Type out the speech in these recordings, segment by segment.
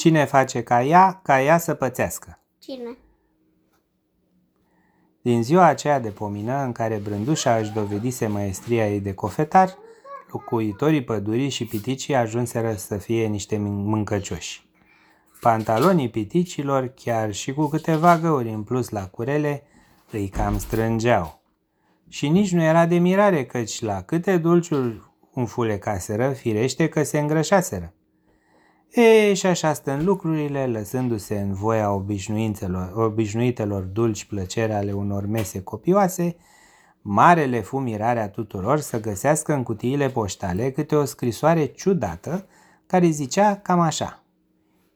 Cine face ca ea, ca ea să pățească? Cine? Din ziua aceea de pomină în care Brândușa își dovedise maestria ei de cofetar, locuitorii pădurii și piticii ajunseră să fie niște mâncăcioși. Pantalonii piticilor, chiar și cu câteva găuri în plus la curele, îi cam strângeau. Și nici nu era de mirare căci la câte dulciuri înfulecaseră, firește că se îngrășaseră. E, și așa stând lucrurile, lăsându-se în voia obișnuitelor dulci plăcere ale unor mese copioase, marele fu mirarea tuturor să găsească în cutiile poștale câte o scrisoare ciudată care zicea cam așa.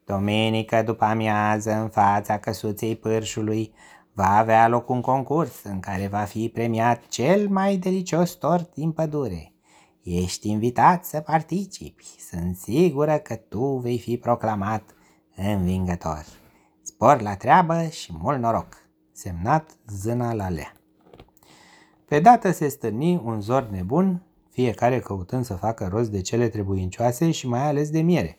Domenică după amiază în fața căsuței pârșului va avea loc un concurs în care va fi premiat cel mai delicios tort din pădure. Ești invitat să participi. Sunt sigură că tu vei fi proclamat învingător. Spor la treabă și mult noroc. Semnat Zâna la lea. Pe dată se stârni un zor nebun, fiecare căutând să facă rost de cele trebuincioase și mai ales de miere.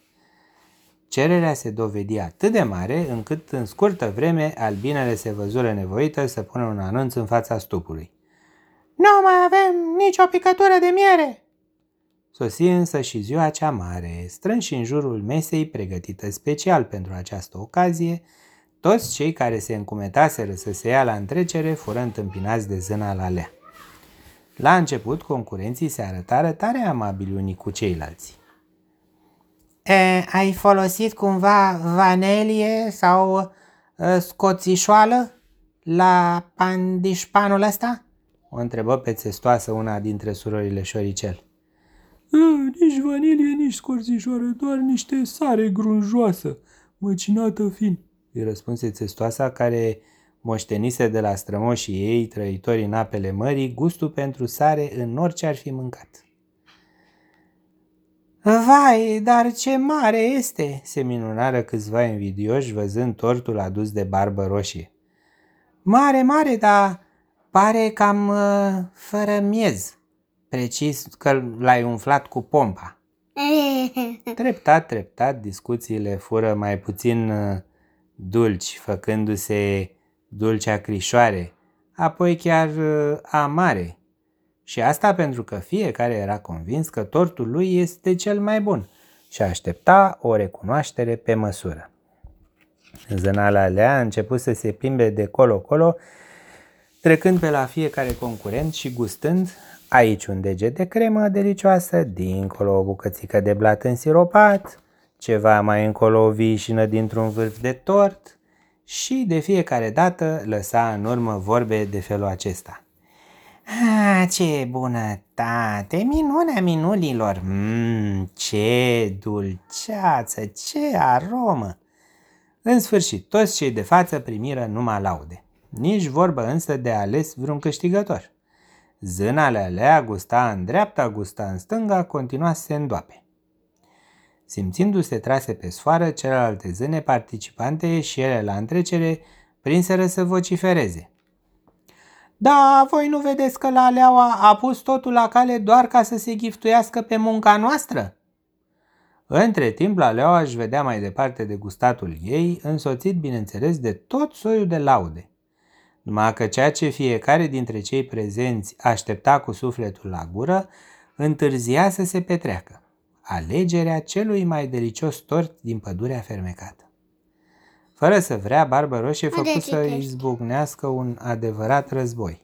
Cererea se dovedi atât de mare încât în scurtă vreme albinele se văzură nevoită să pună un anunț în fața stupului. Nu mai avem nicio picătură de miere! Sosi însă și ziua cea mare, strânși în jurul mesei pregătită special pentru această ocazie, toți cei care se încumetaseră să se ia la întrecere fură întâmpinați de zâna la lea. La început, concurenții se arătară tare amabili unii cu ceilalți. E, ai folosit cumva vanelie sau e, scoțișoală la pandișpanul ăsta? O întrebă pe țestoasă una dintre surorile șoricel. A, nici vanilie, nici scorțișoară, doar niște sare grunjoasă, măcinată fin, îi răspunse țestoasa care moștenise de la strămoșii ei, trăitori în apele mării, gustul pentru sare în orice ar fi mâncat. Vai, dar ce mare este!" se minunară câțiva invidioși văzând tortul adus de barbă roșie. Mare, mare, dar pare cam uh, fără miez. Precis că l-ai umflat cu pompa. Treptat, treptat, discuțiile fură mai puțin uh, dulci, făcându-se dulce acrișoare, apoi chiar uh, amare. Și asta pentru că fiecare era convins că tortul lui este cel mai bun și aștepta o recunoaștere pe măsură. Zânala Lea a început să se plimbe de colo-colo, trecând pe la fiecare concurent și gustând Aici un deget de cremă delicioasă, dincolo o bucățică de blat însiropat, ceva mai încolo o vișină dintr-un vârf de tort și de fiecare dată lăsa în urmă vorbe de felul acesta. Ah, ce bunătate, minunea minulilor, mm, ce dulceață, ce aromă! În sfârșit, toți cei de față primiră numai laude. Nici vorbă însă de ales vreun câștigător. Zânale alea gusta în dreapta, gusta în stânga, continua să se îndoape. Simțindu-se trase pe sfoară, celelalte zâne participante și ele la întrecere prinseră să vocifereze. Da, voi nu vedeți că la Leaua a pus totul la cale doar ca să se giftuiască pe munca noastră? Între timp, la Leaua își vedea mai departe de gustatul ei, însoțit, bineînțeles, de tot soiul de laude numai că ceea ce fiecare dintre cei prezenți aștepta cu sufletul la gură, întârzia să se petreacă. Alegerea celui mai delicios tort din pădurea fermecată. Fără să vrea, Barbă Roșie făcut să izbucnească un adevărat război.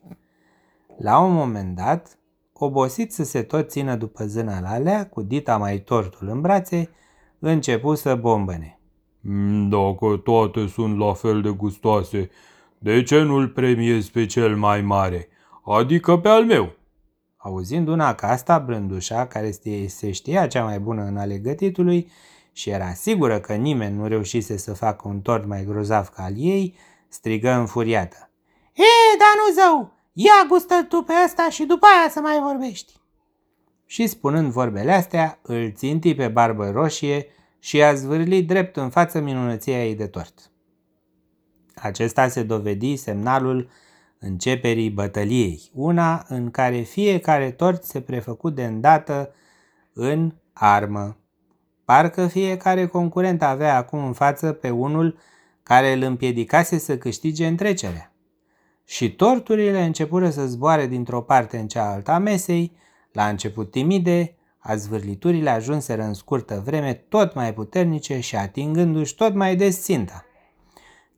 La un moment dat, obosit să se tot țină după zâna la alea, cu dita mai tortul în brațe, începu să bombăne. Mm, dacă toate sunt la fel de gustoase, de ce nu-l premiez pe cel mai mare, adică pe al meu? Auzind una ca asta, Brândușa, care se știa cea mai bună în ale gătitului și era sigură că nimeni nu reușise să facă un tort mai grozav ca al ei, strigă înfuriată. E, dar nu zău! Ia gustă tu pe ăsta și după aia să mai vorbești! Și spunând vorbele astea, îl ținti pe barbă roșie și a zvârlit drept în față minunăția ei de tort. Acesta se dovedi semnalul începerii bătăliei, una în care fiecare tort se prefăcu de îndată în armă. Parcă fiecare concurent avea acum în față pe unul care îl împiedicase să câștige întrecerea. Și torturile începură să zboare dintr-o parte în cealaltă a mesei, la început timide, a zvârliturile ajunseră în scurtă vreme tot mai puternice și atingându-și tot mai des ținta.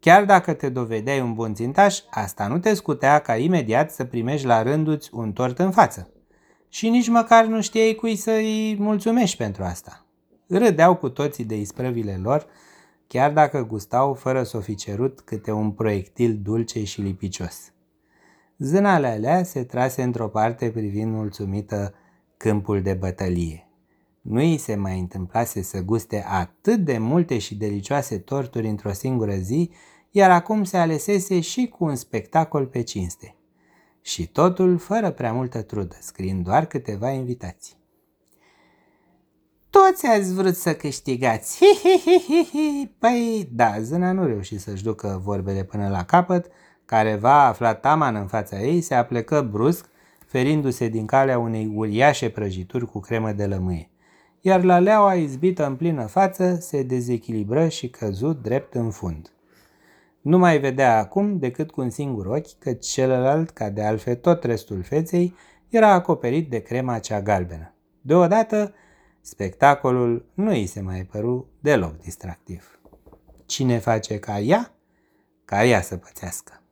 Chiar dacă te dovedeai un bun țintaș, asta nu te scutea ca imediat să primești la rânduți un tort în față. Și nici măcar nu știai cui să-i mulțumești pentru asta. Râdeau cu toții de isprăvile lor, chiar dacă gustau fără să o fi cerut câte un proiectil dulce și lipicios. Zânale alea se trase într-o parte privind mulțumită câmpul de bătălie. Nu îi se mai întâmplase să guste atât de multe și delicioase torturi într-o singură zi, iar acum se alesese și cu un spectacol pe cinste. Și totul fără prea multă trudă, scriind doar câteva invitații. Toți ați vrut să câștigați. Hi, hi, hi, hi, hi. Păi, da, zâna nu reuși să-și ducă vorbele până la capăt, Careva, aflat taman în fața ei, se aplecă brusc, ferindu-se din calea unei uriașe prăjituri cu cremă de lămâie. Iar la leaua izbită în plină față se dezechilibră și căzu drept în fund. Nu mai vedea acum decât cu un singur ochi că celălalt, ca de altfel tot restul feței, era acoperit de crema cea galbenă. Deodată, spectacolul nu îi se mai păru deloc distractiv. Cine face ca ea, ca ea să pățească.